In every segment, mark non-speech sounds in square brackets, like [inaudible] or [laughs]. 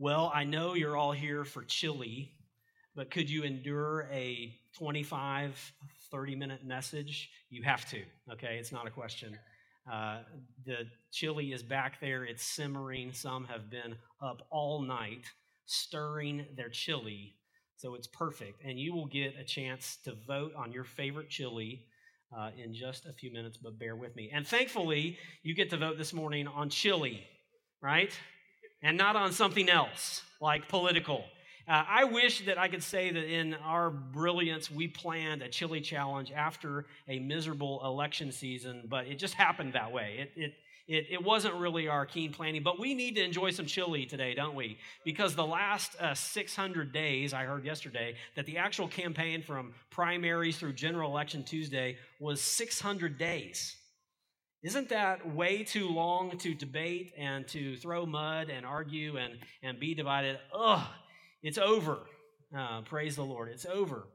Well, I know you're all here for chili, but could you endure a 25, 30 minute message? You have to, okay? It's not a question. Uh, the chili is back there, it's simmering. Some have been up all night stirring their chili, so it's perfect. And you will get a chance to vote on your favorite chili. Uh, in just a few minutes, but bear with me. And thankfully, you get to vote this morning on chili, right? And not on something else like political. Uh, I wish that I could say that in our brilliance, we planned a chili challenge after a miserable election season, but it just happened that way. It, it, it, it wasn't really our keen planning, but we need to enjoy some chili today, don't we? Because the last uh, 600 days, I heard yesterday, that the actual campaign from primaries through general election Tuesday was 600 days. Isn't that way too long to debate and to throw mud and argue and, and be divided? Ugh, it's over. Uh, praise the Lord. It's over.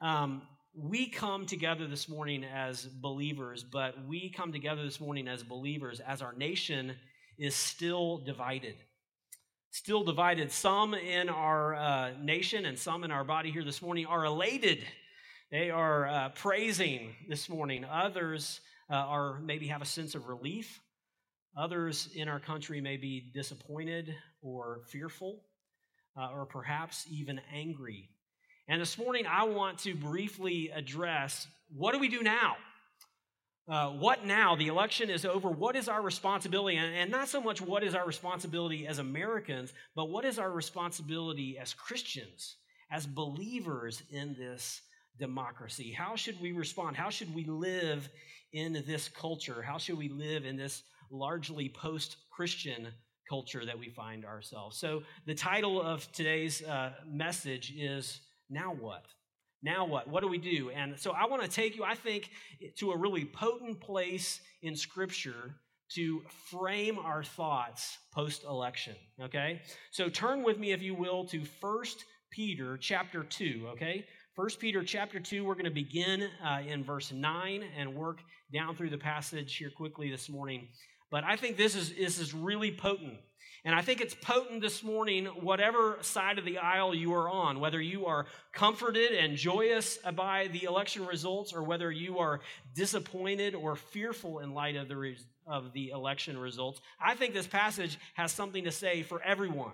Um, we come together this morning as believers, but we come together this morning as believers as our nation is still divided. Still divided. Some in our uh, nation and some in our body here this morning are elated. They are uh, praising this morning. Others uh, are maybe have a sense of relief. Others in our country may be disappointed or fearful, uh, or perhaps even angry. And this morning, I want to briefly address what do we do now? Uh, what now? The election is over. What is our responsibility? And, and, not so much what is our responsibility as Americans, but what is our responsibility as Christians, as believers in this democracy? How should we respond? How should we live in this culture? How should we live in this largely post Christian culture that we find ourselves? So, the title of today's uh, message is Now What? Now what? What do we do? And so, I want to take you, I think, to a really potent place in Scripture to frame our thoughts post election. Okay? So, turn with me, if you will, to First Peter chapter 2. Okay? 1 Peter chapter 2, we're going to begin uh, in verse 9 and work down through the passage here quickly this morning. But I think this is, this is really potent. And I think it's potent this morning, whatever side of the aisle you are on, whether you are comforted and joyous by the election results, or whether you are disappointed or fearful in light of the, re- of the election results. I think this passage has something to say for everyone.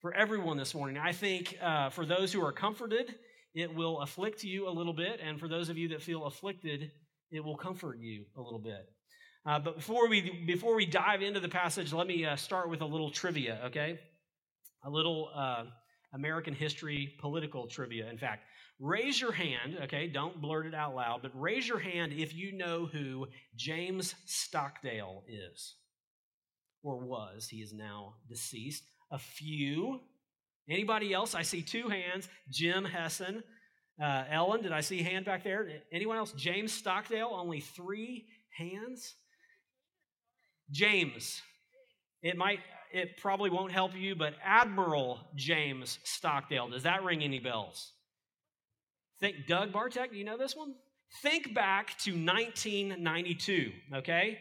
For everyone this morning. I think uh, for those who are comforted, it will afflict you a little bit. And for those of you that feel afflicted, it will comfort you a little bit. Uh, but before we, before we dive into the passage, let me uh, start with a little trivia, okay? A little uh, American history political trivia. In fact, raise your hand, okay? Don't blurt it out loud, but raise your hand if you know who James Stockdale is or was. He is now deceased. A few, Anybody else? I see two hands. Jim Hessen. Uh, Ellen, did I see a hand back there? Anyone else? James Stockdale, only three hands. James. It might, it probably won't help you, but Admiral James Stockdale. Does that ring any bells? Think Doug Bartek, do you know this one? Think back to 1992, okay?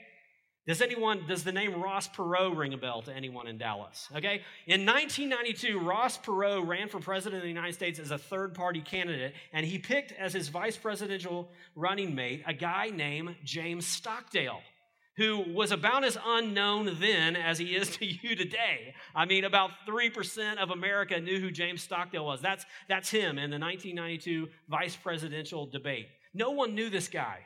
Does anyone, does the name Ross Perot ring a bell to anyone in Dallas? Okay. In 1992, Ross Perot ran for president of the United States as a third party candidate, and he picked as his vice presidential running mate a guy named James Stockdale, who was about as unknown then as he is [laughs] to you today. I mean, about 3% of America knew who James Stockdale was. That's, that's him in the 1992 vice presidential debate. No one knew this guy.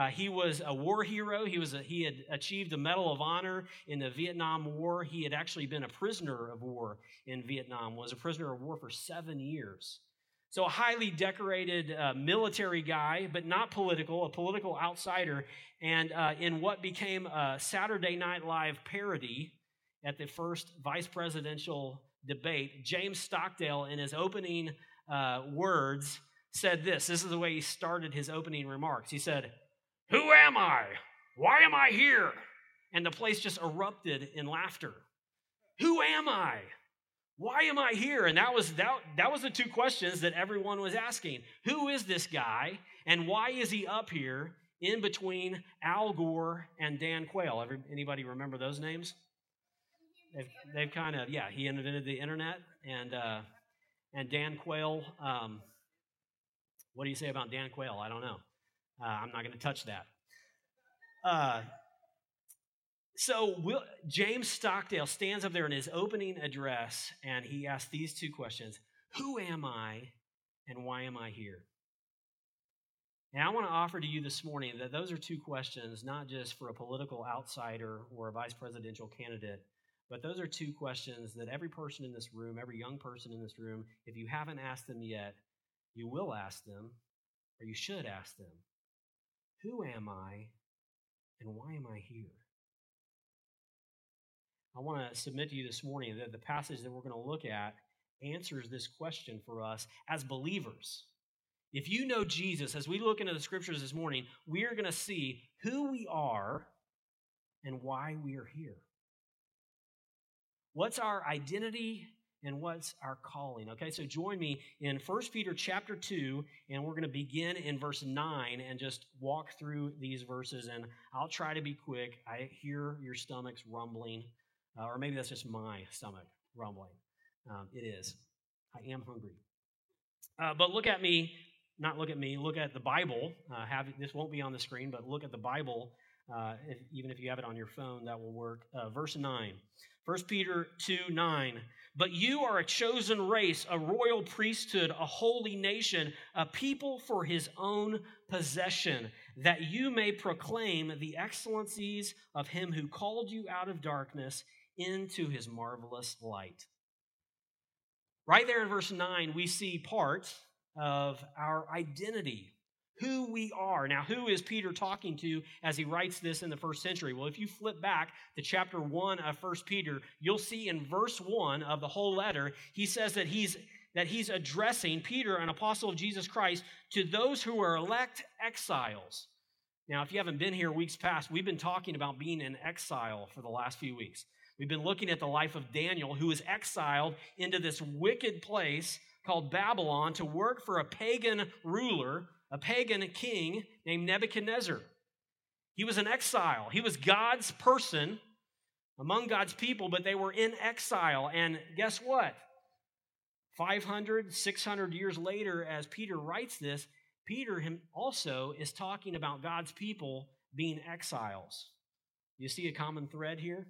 Uh, he was a war hero. He, was a, he had achieved the Medal of Honor in the Vietnam War. He had actually been a prisoner of war in Vietnam, was a prisoner of war for seven years. So, a highly decorated uh, military guy, but not political, a political outsider. And uh, in what became a Saturday Night Live parody at the first vice presidential debate, James Stockdale, in his opening uh, words, said this. This is the way he started his opening remarks. He said, who am I? Why am I here? And the place just erupted in laughter. Who am I? Why am I here? And that was that, that was the two questions that everyone was asking. Who is this guy and why is he up here in between Al Gore and Dan Quayle? Ever, anybody remember those names? they've, they've kind of yeah. He invented the internet, and uh, and Dan Quayle. Um, what do you say about Dan Quayle? I don't know. Uh, I'm not going to touch that. Uh, so Will, James Stockdale stands up there in his opening address, and he asks these two questions: Who am I, and why am I here? And I want to offer to you this morning that those are two questions, not just for a political outsider or a vice presidential candidate, but those are two questions that every person in this room, every young person in this room, if you haven't asked them yet, you will ask them, or you should ask them Who am I, and why am I here? I want to submit to you this morning that the passage that we're going to look at answers this question for us as believers. If you know Jesus, as we look into the scriptures this morning, we are going to see who we are and why we are here. What's our identity and what's our calling? Okay, so join me in First Peter chapter 2, and we're going to begin in verse 9 and just walk through these verses. And I'll try to be quick. I hear your stomachs rumbling, uh, or maybe that's just my stomach rumbling. Um, it is. I am hungry. Uh, but look at me not look at me, look at the Bible. Uh, have this won't be on the screen, but look at the Bible. Uh, if, even if you have it on your phone, that will work. Uh, verse 9. 1 Peter 2 9. But you are a chosen race, a royal priesthood, a holy nation, a people for his own possession, that you may proclaim the excellencies of him who called you out of darkness into his marvelous light. Right there in verse 9, we see part of our identity, who we are. Now, who is Peter talking to as he writes this in the first century? Well, if you flip back to chapter 1 of First Peter, you'll see in verse 1 of the whole letter, he says that he's that he's addressing Peter, an apostle of Jesus Christ, to those who are elect exiles. Now, if you haven't been here weeks past, we've been talking about being in exile for the last few weeks. We've been looking at the life of Daniel, who was exiled into this wicked place called Babylon to work for a pagan ruler, a pagan king named Nebuchadnezzar. He was an exile. He was God's person among God's people, but they were in exile. And guess what? 500, 600 years later, as Peter writes this, Peter also is talking about God's people being exiles. You see a common thread here?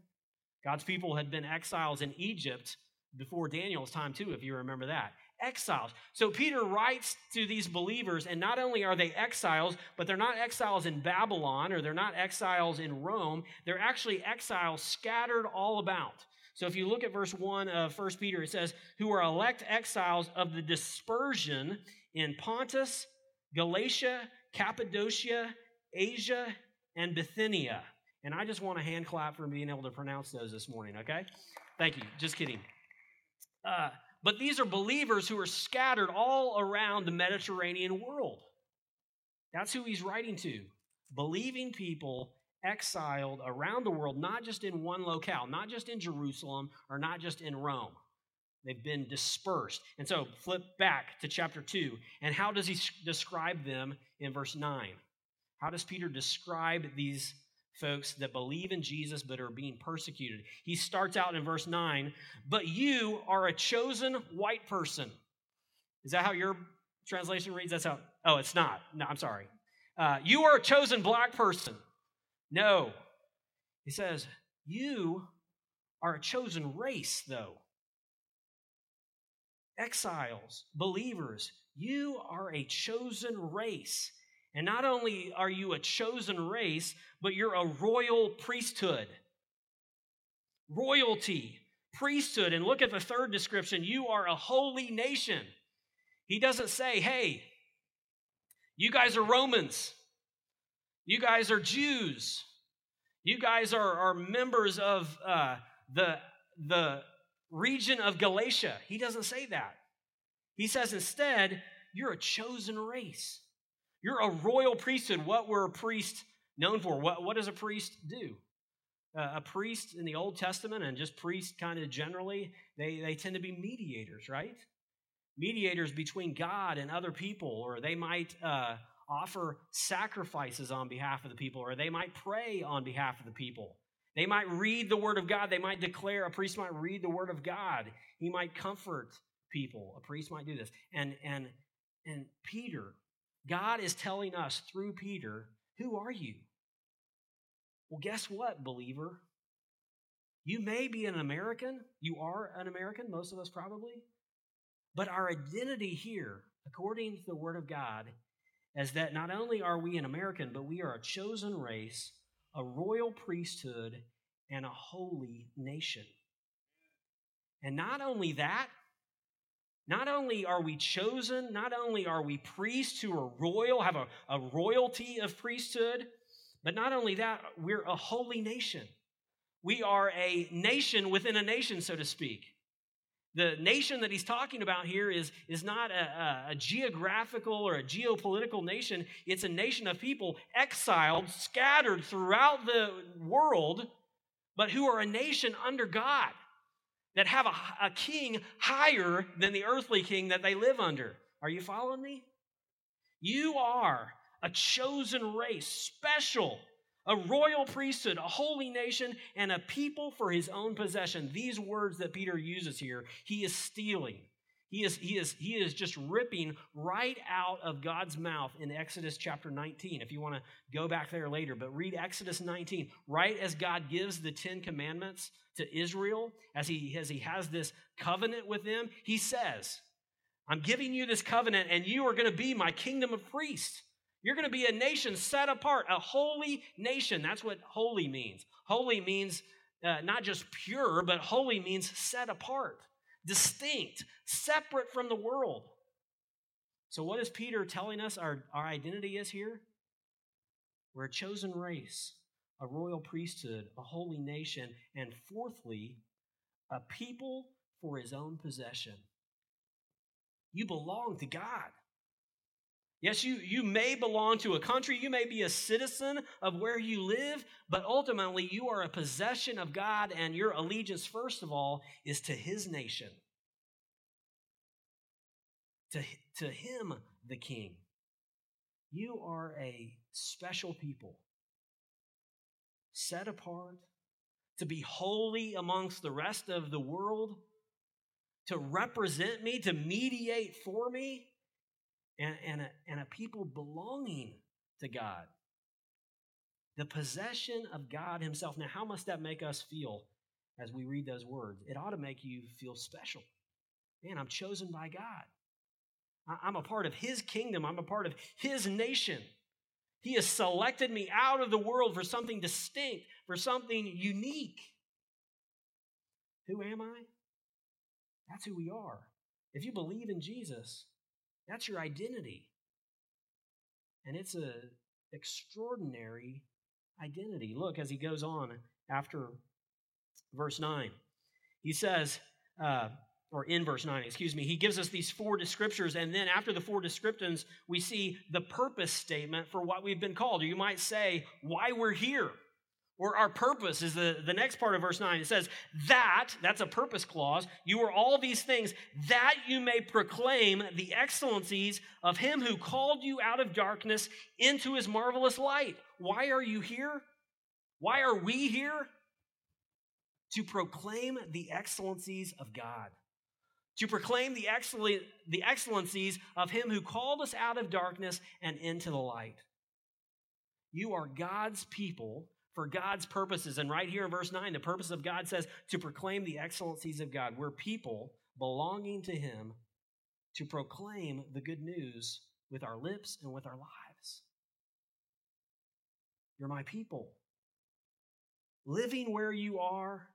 God's people had been exiles in Egypt before Daniel's time, too, if you remember that exiles. So Peter writes to these believers, and not only are they exiles, but they're not exiles in Babylon or they're not exiles in Rome. They're actually exiles scattered all about. So if you look at verse 1 of 1 Peter, it says, Who are elect exiles of the dispersion in Pontus, Galatia, Cappadocia, Asia, and Bithynia. And I just want a hand clap for being able to pronounce those this morning, okay? Thank you. Just kidding. Uh, but these are believers who are scattered all around the Mediterranean world. That's who he's writing to. Believing people exiled around the world, not just in one locale, not just in Jerusalem or not just in Rome. They've been dispersed. And so flip back to chapter 2. And how does he describe them in verse 9? How does Peter describe these folks that believe in Jesus but are being persecuted. He starts out in verse 9, but you are a chosen white person. Is that how your translation reads? That's how, oh, it's not. No, I'm sorry. Uh, you are a chosen black person. No. He says, you are a chosen race, though. Exiles, believers, you are a chosen race. And not only are you a chosen race, but you're a royal priesthood. Royalty, priesthood. And look at the third description you are a holy nation. He doesn't say, hey, you guys are Romans, you guys are Jews, you guys are, are members of uh, the, the region of Galatia. He doesn't say that. He says instead, you're a chosen race. You're a royal priesthood. What were a priest known for? What, what does a priest do? Uh, a priest in the Old Testament and just priests kind of generally, they, they tend to be mediators, right? Mediators between God and other people, or they might uh, offer sacrifices on behalf of the people, or they might pray on behalf of the people. They might read the Word of God. They might declare, a priest might read the Word of God. He might comfort people. A priest might do this. And, and, and Peter, God is telling us through Peter, who are you? Well, guess what, believer? You may be an American. You are an American, most of us probably. But our identity here, according to the Word of God, is that not only are we an American, but we are a chosen race, a royal priesthood, and a holy nation. And not only that, not only are we chosen, not only are we priests who are royal, have a, a royalty of priesthood, but not only that, we're a holy nation. We are a nation within a nation, so to speak. The nation that he's talking about here is, is not a, a, a, geographical or a geopolitical nation. It's a nation of people exiled, scattered throughout the world, but who are a nation under God, that have a, a king higher than the earthly king that they live under. Are you following me? You are a chosen race, special a royal priesthood, a holy nation, and a people for his own possession. These words that Peter uses here, he is stealing. He is, he, is, he is just ripping right out of God's mouth in Exodus chapter 19. If you want to go back there later, but read Exodus 19. Right as God gives the Ten Commandments to Israel, as he, as he has this covenant with them, he says, I'm giving you this covenant, and you are going to be my kingdom of priests. You're going to be a nation set apart, a holy nation. That's what holy means. Holy means uh, not just pure, but holy means set apart, distinct, separate from the world. So, what is Peter telling us our, our identity is here? We're a chosen race, a royal priesthood, a holy nation, and fourthly, a people for his own possession. You belong to God. Yes, you, you may belong to a country, you may be a citizen of where you live, but ultimately you are a possession of God, and your allegiance, first of all, is to His nation, to, to Him, the King. You are a special people, set apart, to be holy amongst the rest of the world, to represent me, to mediate for me and, and, a, and a people belonging to God. The possession of God Himself. Now, how must that make us feel as we read those words? It ought to make you feel special. Man, I'm chosen by God. I'm a part of His kingdom, I'm a part of His nation. He has selected me out of the world for something distinct, for something unique. Who am I? That's who we are. If you believe in Jesus, that's your identity. And it's an extraordinary identity. Look, as he goes on after verse 9, he says, uh, or in verse 9, excuse me, he gives us these four descriptors, and then after the four descriptions, we see the purpose statement for what we've been called. Or you might say, why we're here or our purpose is the, the next part of verse 9. It says, That, that's a purpose clause, you are all these things, that you may proclaim the excellencies of him who called you out of darkness into his marvelous light. Why are you here? Why are we here? To proclaim the excellencies of God. To proclaim the, excell- the excellencies of him who called us out of darkness and into the light. You are God's people for God's purposes. And right here in verse 9, the purpose of God says to proclaim the excellencies of God. We're people belonging to Him to proclaim the good news with our lips and with our lives. You're my people. Living where you are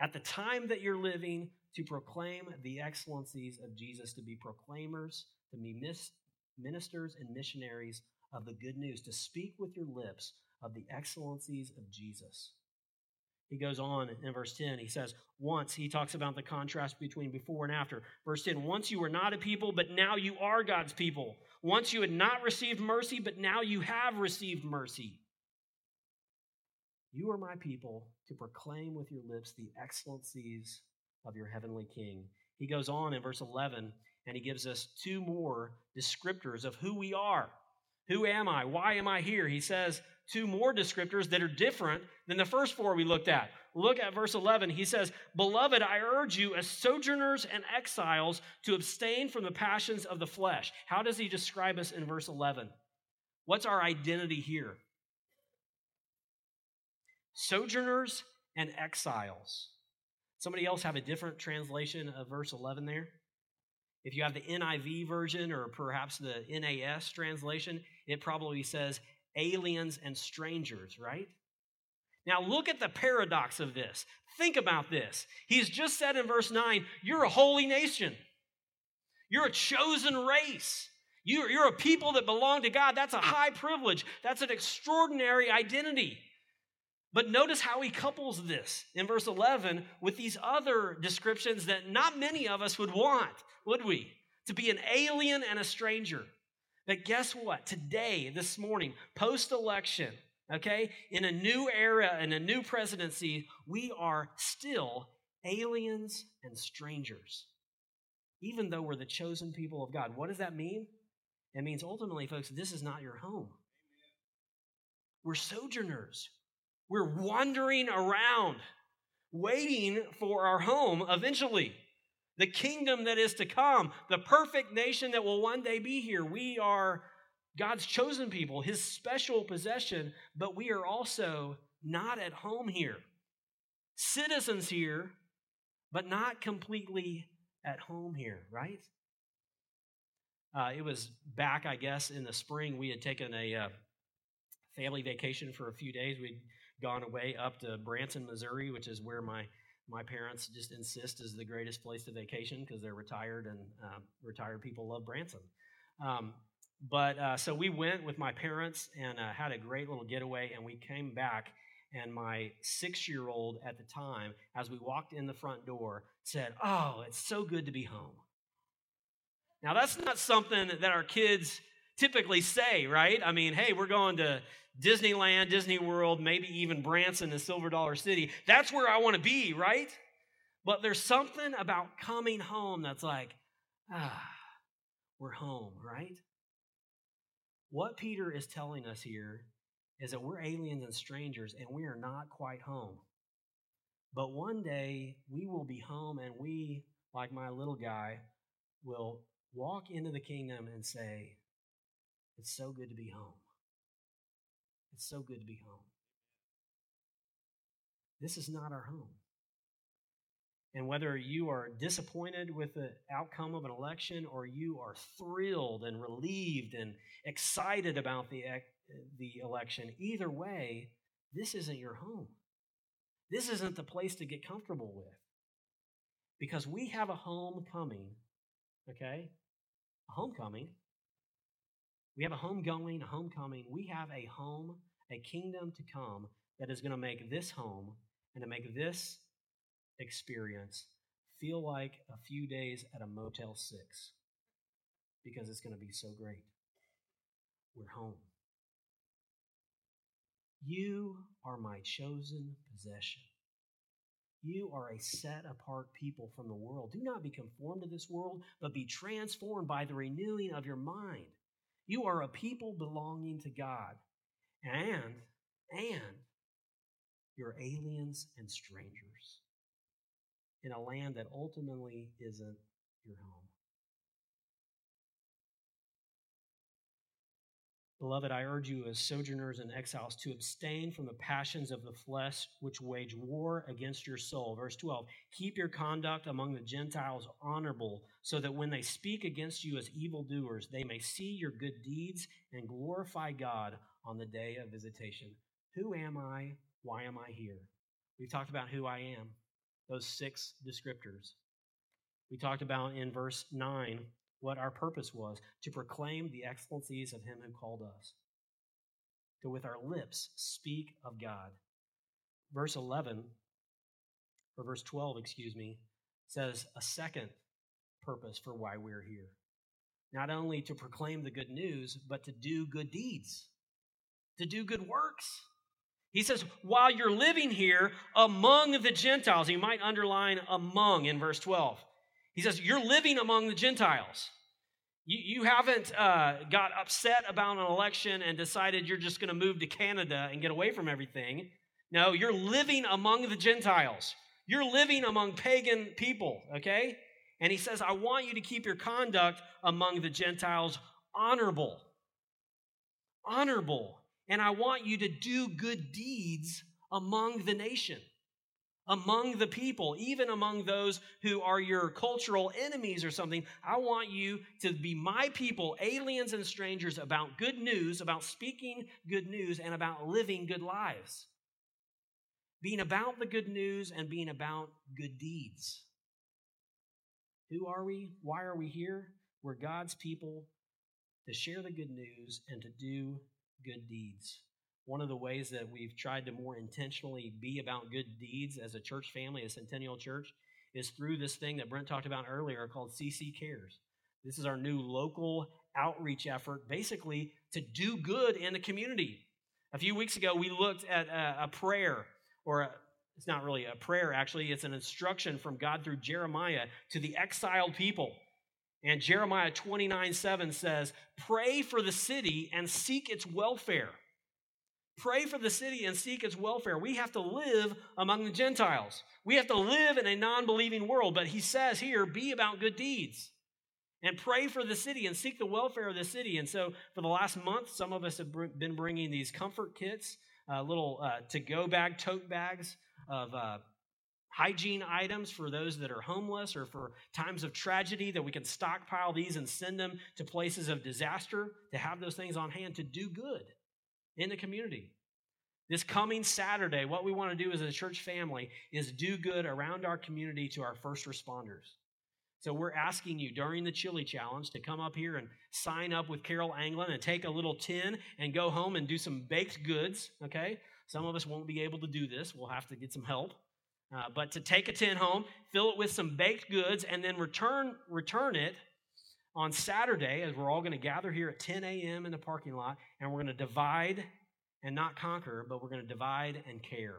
at the time that you're living to proclaim the excellencies of Jesus, to be proclaimers, to be ministers and missionaries of the good news, to speak with your lips of the excellencies of Jesus. He goes on in verse 10. He says, Once, he talks about the contrast between before and after. Verse 10 Once you were not a people, but now you are God's people. Once you had not received mercy, but now you have received mercy. You are my people to proclaim with your lips the excellencies of your heavenly King. He goes on in verse 11 and he gives us two more descriptors of who we are Who am I? Why am I here? He says two more descriptors that are different than the first four we looked at. Look at verse 11. He says, Beloved, I urge you as sojourners and exiles to abstain from the passions of the flesh. How does he describe us in verse 11? What's our identity here? Sojourners and exiles. Somebody else have a different translation of verse 11 there? If you have the NIV version or perhaps the NAS translation, it probably says aliens and strangers, right? Now, look at the paradox of this. Think about this. He's just said in verse 9, You're a holy nation, you're a chosen race. You're, you're a people that belong to God. That's a high privilege. That's an extraordinary identity. But notice how he couples this in verse 11 with these other descriptions that not many of us would want, would we? To be an alien and a stranger. But guess what? Today, this morning, post election, okay, in a new era, in a new presidency, we are still aliens and strangers, even though we're the chosen people of God. What does that mean? It means ultimately, folks, this is not your home. We're sojourners. We're wandering around, waiting for our home eventually. The kingdom that is to come, the perfect nation that will one day be here. We are God's chosen people, his special possession, but we are also not at home here. Citizens here, but not completely at home here, right? Uh, it was back, I guess, in the spring. We had taken a uh, family vacation for a few days. We'd gone away up to Branson, Missouri, which is where my my parents just insist is the greatest place to vacation because they're retired and uh, retired people love Branson. Um, but uh, so we went with my parents and uh, had a great little getaway, and we came back. And my six year old at the time, as we walked in the front door, said, Oh, it's so good to be home. Now, that's not something that our kids typically say, right? I mean, hey, we're going to Disneyland, Disney World, maybe even Branson and Silver Dollar City. That's where I want to be, right? But there's something about coming home that's like, ah, we're home, right? What Peter is telling us here is that we're aliens and strangers and we are not quite home. But one day we will be home and we, like my little guy, will walk into the kingdom and say, It's so good to be home. It's so good to be home. This is not our home. And whether you are disappointed with the outcome of an election or you are thrilled and relieved and excited about the, the election, either way, this isn't your home. This isn't the place to get comfortable with. Because we have a homecoming, okay? A homecoming. We have a homegoing, a homecoming. We have a home, a kingdom to come that is going to make this home and to make this experience feel like a few days at a Motel 6 because it's going to be so great. We're home. You are my chosen possession. You are a set apart people from the world. Do not be conformed to this world, but be transformed by the renewing of your mind. You are a people belonging to God. And, and, you're aliens and strangers in a land that ultimately isn't your home. Beloved, I urge you as sojourners and exiles to abstain from the passions of the flesh which wage war against your soul. Verse 12 Keep your conduct among the Gentiles honorable, so that when they speak against you as evildoers, they may see your good deeds and glorify God on the day of visitation. Who am I? Why am I here? We've talked about who I am those six descriptors. We talked about in verse 9 what our purpose was to proclaim the excellencies of Him who called us, to with our lips speak of God. Verse 11, or verse 12, excuse me, says a second purpose for why we're here. Not only to proclaim the good news, but to do good deeds, to do good works. He says, while you're living here among the Gentiles, you might underline among in verse 12. He says, you're living among the Gentiles. You, you haven't uh, got upset about an election and decided you're just going to move to Canada and get away from everything. No, you're living among the Gentiles. You're living among pagan people, okay? And he says, I want you to keep your conduct among the Gentiles honorable. Honorable. And I want you to do good deeds among the nation among the people, even among those who are your cultural enemies or something. I want you to be my people, aliens and strangers, about good news, about speaking good news, and about living good lives. Being about the good news and being about good deeds. Who are we? Why are we here? We're God's people to share the good news and to do good deeds one of the ways that we've tried to more intentionally be about good deeds as a church family, a Centennial Church, is through this thing that Brent talked about earlier called CC Cares. This is our new local outreach effort, basically to do good in the community. A few weeks ago, we looked at a, a prayer, or a, it's not really a prayer, actually, it's an instruction from God through Jeremiah to the exiled people. And Jeremiah 29 7 says, Pray for the city and seek its welfare. Pray for the city and seek its welfare. We have to live among the Gentiles. We have to live in a non believing world. But he says here, be about good deeds and pray for the city and seek the welfare of the city. And so, for the last month, some of us have been bringing these comfort kits, uh, little uh, to go bag, tote bags of uh, hygiene items for those that are homeless or for times of tragedy that we can stockpile these and send them to places of disaster to have those things on hand to do good in the community. This coming Saturday, what we want to do as a church family is do good around our community to our first responders. So we're asking you during the chili challenge to come up here and sign up with Carol Anglin and take a little tin and go home and do some baked goods, okay? Some of us won't be able to do this. We'll have to get some help. Uh, but to take a tin home, fill it with some baked goods, and then return return it on Saturday, as we're all going to gather here at 10 a.m. in the parking lot, and we're going to divide and not conquer, but we're going to divide and care.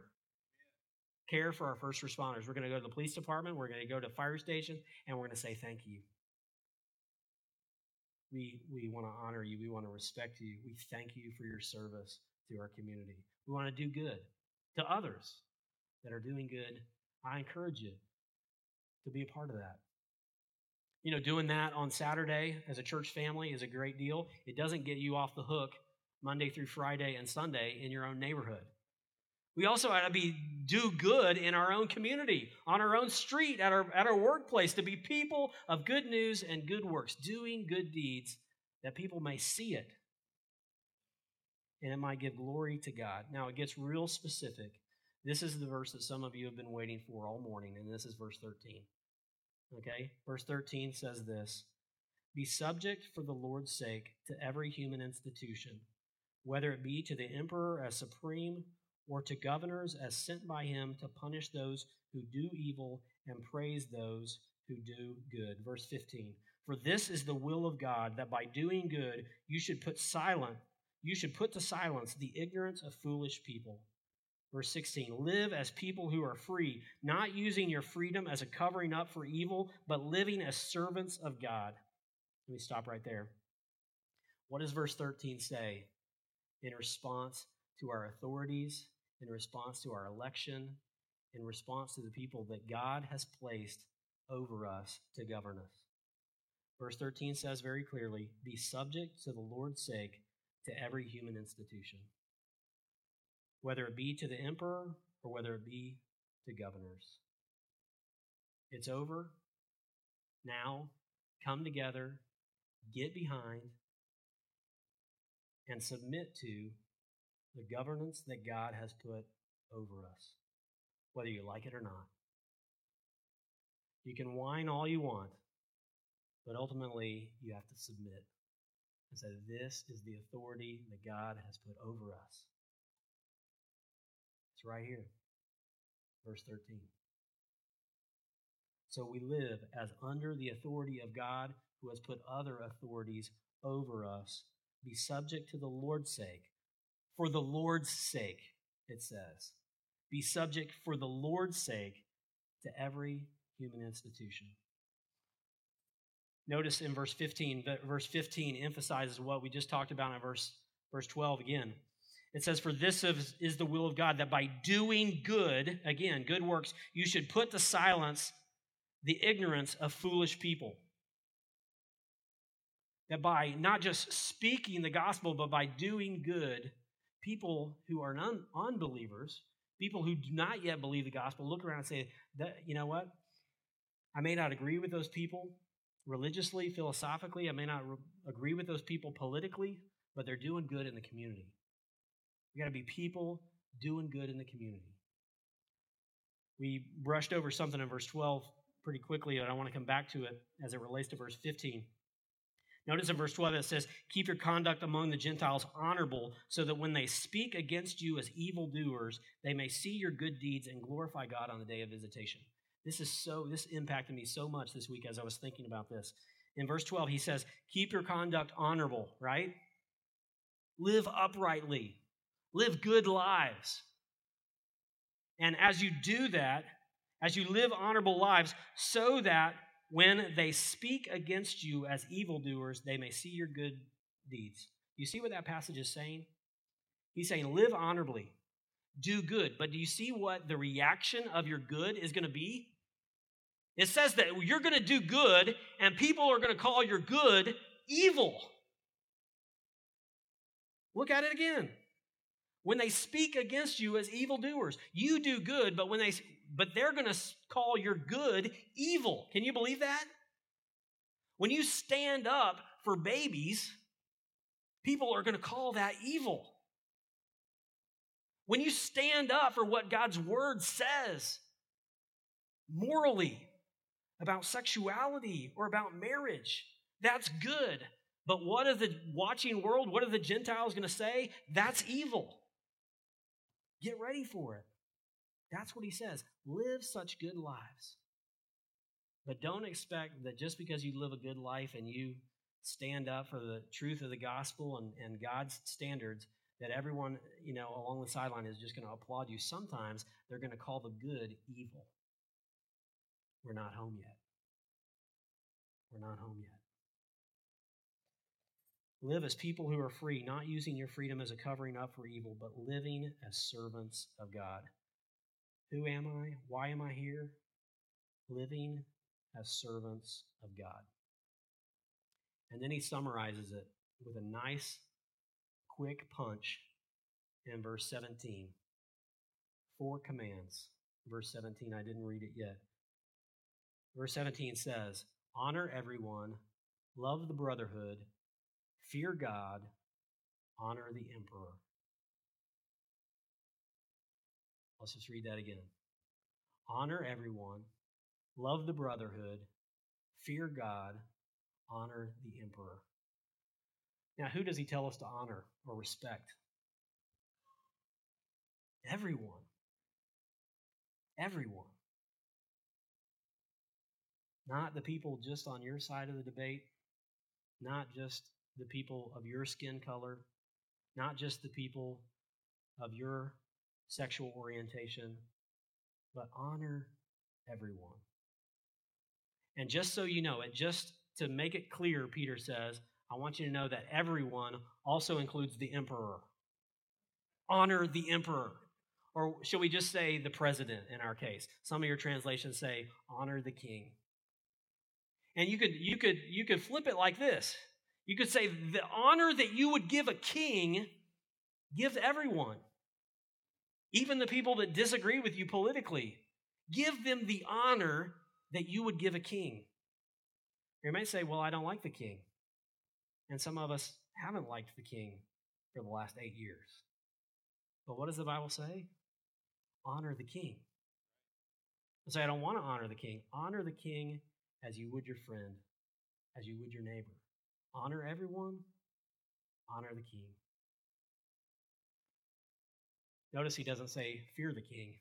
Care for our first responders. We're going to go to the police department, we're going to go to fire station, and we're going to say thank you. We, we want to honor you. We want to respect you. We thank you for your service to our community. We want to do good to others that are doing good. I encourage you to be a part of that. You know, doing that on Saturday as a church family is a great deal. It doesn't get you off the hook Monday through Friday and Sunday in your own neighborhood. We also ought to be do good in our own community, on our own street, at our, at our workplace, to be people of good news and good works, doing good deeds that people may see it and it might give glory to God. Now it gets real specific. This is the verse that some of you have been waiting for all morning, and this is verse 13. Okay? Verse 13 says this Be subject for the Lord's sake to every human institution, whether it be to the emperor as supreme or to governors as sent by him to punish those who do evil and praise those who do good. Verse 15 For this is the will of God, that by doing good you should put silent, you should put to silence the ignorance of foolish people. Verse 16 Live as people who are free, not using your freedom as a covering up for evil, but living as servants of God. Let me stop right there. What does verse 13 say in response to our authorities, in response to our election, in response to the people that God has placed over us to govern us? Verse 13 says very clearly Be subject to the Lord's sake to every human institution whether it be to the emperor or whether it be to governors. It's over. Now, come together, get behind, and submit to the governance that God has put over us, whether you like it or not. You can whine all you want, but ultimately you have to submit and say, This is the authority that God has put over us right here, verse 13. So we live as under the authority of God who has put other authorities over us. Be subject to the Lord's sake. For the Lord's sake, it says. Be subject for the Lord's sake to every human institution. Notice in verse 15, verse 15 emphasizes what we just talked about in verse, verse 12 again. It says, For this is, is the will of God, that by doing good, again, good works, you should put to silence the ignorance of foolish people. That by not just speaking the gospel, but by doing good, people who are non unbelievers, people who do not yet believe the gospel, look around and say, you know what? I may not agree with those people religiously, philosophically. I may not re- agree with those people politically, but they're doing good in the community. We got to be people doing good in the community. We brushed over something in verse 12 pretty quickly, but I want to come back to it as it relates to verse 15. Notice in verse 12 it says, Keep your conduct among the Gentiles honorable, so that when they speak against you as evildoers, they may see your good deeds and glorify God on the day of visitation. This is so, this impacted me so much this week as I was thinking about this. In verse 12, he says, Keep your conduct honorable, right? Live uprightly, live good lives. And as you do that, as you live honorable lives, so that when they speak against you as evildoers, they may see your good deeds. You see what that passage is saying? He's saying, live honorably, do good. But do you see what the reaction of your good is going to be? It says that you're going to do good, and people are going to call your good evil. Look at it again. When they speak against you as evildoers, you do good, but when they but they're going to call your good evil. Can you believe that? When you stand up for babies, people are going to call that evil. When you stand up for what God's word says morally about sexuality or about marriage, that's good. But what is the watching world, what are the Gentiles going to say? That's evil. Get ready for it. That's what he says. Live such good lives. But don't expect that just because you live a good life and you stand up for the truth of the gospel and, and God's standards, that everyone, you know, along the sideline is just going to applaud you. Sometimes they're going to call the good evil. We're not home yet. We're not home yet. Live as people who are free, not using your freedom as a covering up for evil, but living as servants of God. Who am I? Why am I here? Living as servants of God. And then he summarizes it with a nice, quick punch in verse 17. Four commands. Verse 17, I didn't read it yet. Verse 17 says, Honor everyone, love the brotherhood, fear God, honor the emperor. Let's just read that again. Honor everyone, love the brotherhood, fear God, honor the emperor. Now, who does he tell us to honor or respect? Everyone. Everyone. Not the people just on your side of the debate, not just the people of your skin color, not just the people of your sexual orientation, but honor everyone. And just so you know it, just to make it clear, Peter says, I want you to know that everyone also includes the emperor. Honor the emperor. Or should we just say the president in our case? Some of your translations say honor the king. And you could you could you could flip it like this. You could say the honor that you would give a king, give everyone. Even the people that disagree with you politically, give them the honor that you would give a king. You may say, Well, I don't like the king. And some of us haven't liked the king for the last eight years. But what does the Bible say? Honor the king. I say, I don't want to honor the king. Honor the king as you would your friend, as you would your neighbor. Honor everyone, honor the king. Notice he doesn't say fear the king,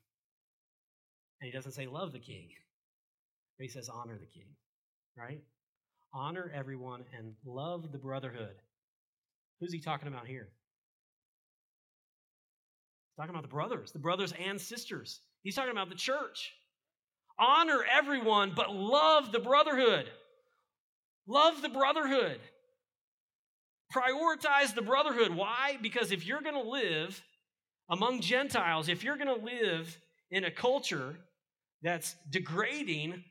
and he doesn't say love the king. But he says honor the king, right? Honor everyone and love the brotherhood. Who's he talking about here? He's talking about the brothers, the brothers and sisters. He's talking about the church. Honor everyone, but love the brotherhood. Love the brotherhood. Prioritize the brotherhood. Why? Because if you're going to live among Gentiles, if you're going to live in a culture that's degrading,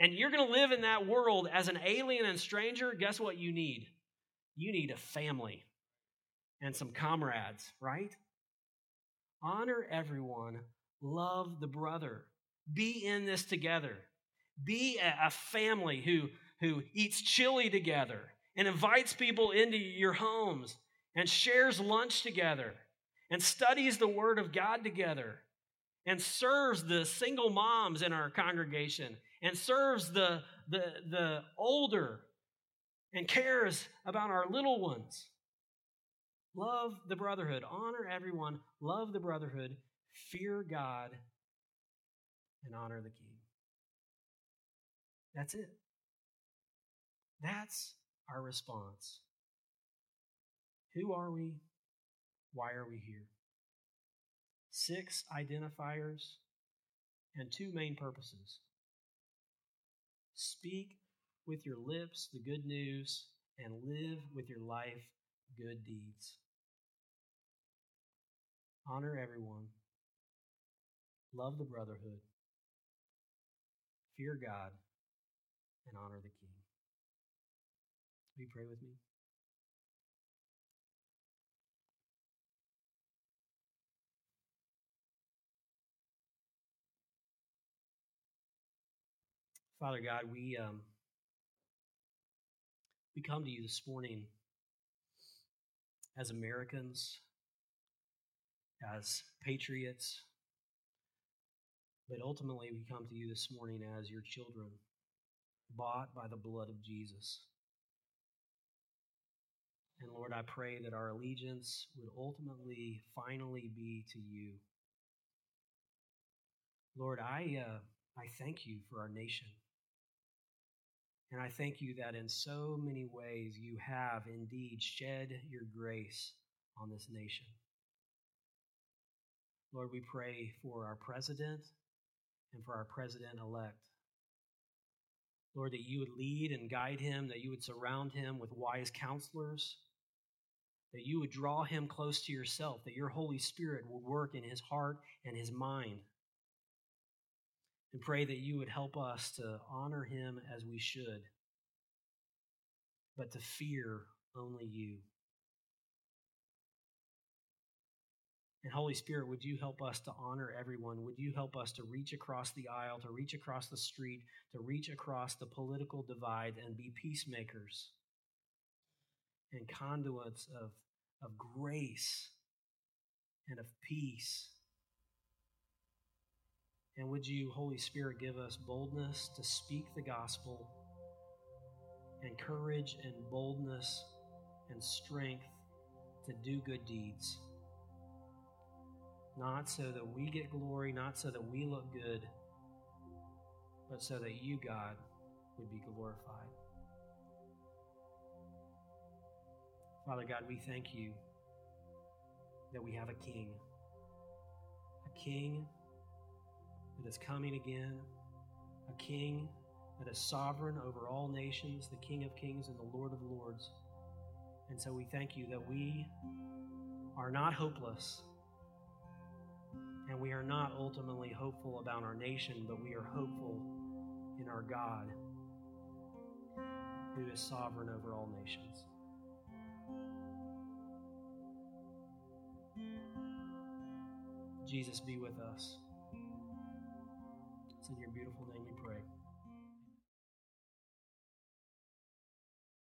and you're going to live in that world as an alien and stranger, guess what you need? You need a family and some comrades, right? Honor everyone, love the brother, be in this together. Be a family who, who eats chili together and invites people into your homes and shares lunch together and studies the Word of God together and serves the single moms in our congregation and serves the, the, the older and cares about our little ones. Love the brotherhood, honor everyone, love the brotherhood, fear God, and honor the King. That's it. That's our response. Who are we? Why are we here? Six identifiers and two main purposes. Speak with your lips the good news and live with your life good deeds. Honor everyone. Love the brotherhood. Fear God and honor the King. Will you pray with me? Father God, we um, we come to you this morning as Americans, as patriots, but ultimately we come to you this morning as your children, bought by the blood of Jesus. And Lord, I pray that our allegiance would ultimately, finally be to you. Lord, I, uh, I thank you for our nation. And I thank you that in so many ways you have indeed shed your grace on this nation. Lord, we pray for our president and for our president elect. Lord, that you would lead and guide him, that you would surround him with wise counselors, that you would draw him close to yourself, that your Holy Spirit would work in his heart and his mind and pray that you would help us to honor him as we should, but to fear only you. And Holy Spirit, would you help us to honor everyone? Would you help us to reach across the aisle, to reach across the street, to reach across the political divide and be peacemakers and conduits of, of grace and of peace and would you, Holy Spirit, give us boldness to speak the gospel and courage and boldness and strength to do good deeds? Not so that we get glory, not so that we look good, but so that you, God, would be glorified. Father God, we thank you that we have a king. A king that is coming again, a king that is sovereign over all nations, the King of kings and the Lord of lords. And so we thank you that we are not hopeless and we are not ultimately hopeful about our nation, but we are hopeful in our God who is sovereign over all nations. Jesus, be with us. It's in your beautiful name we pray.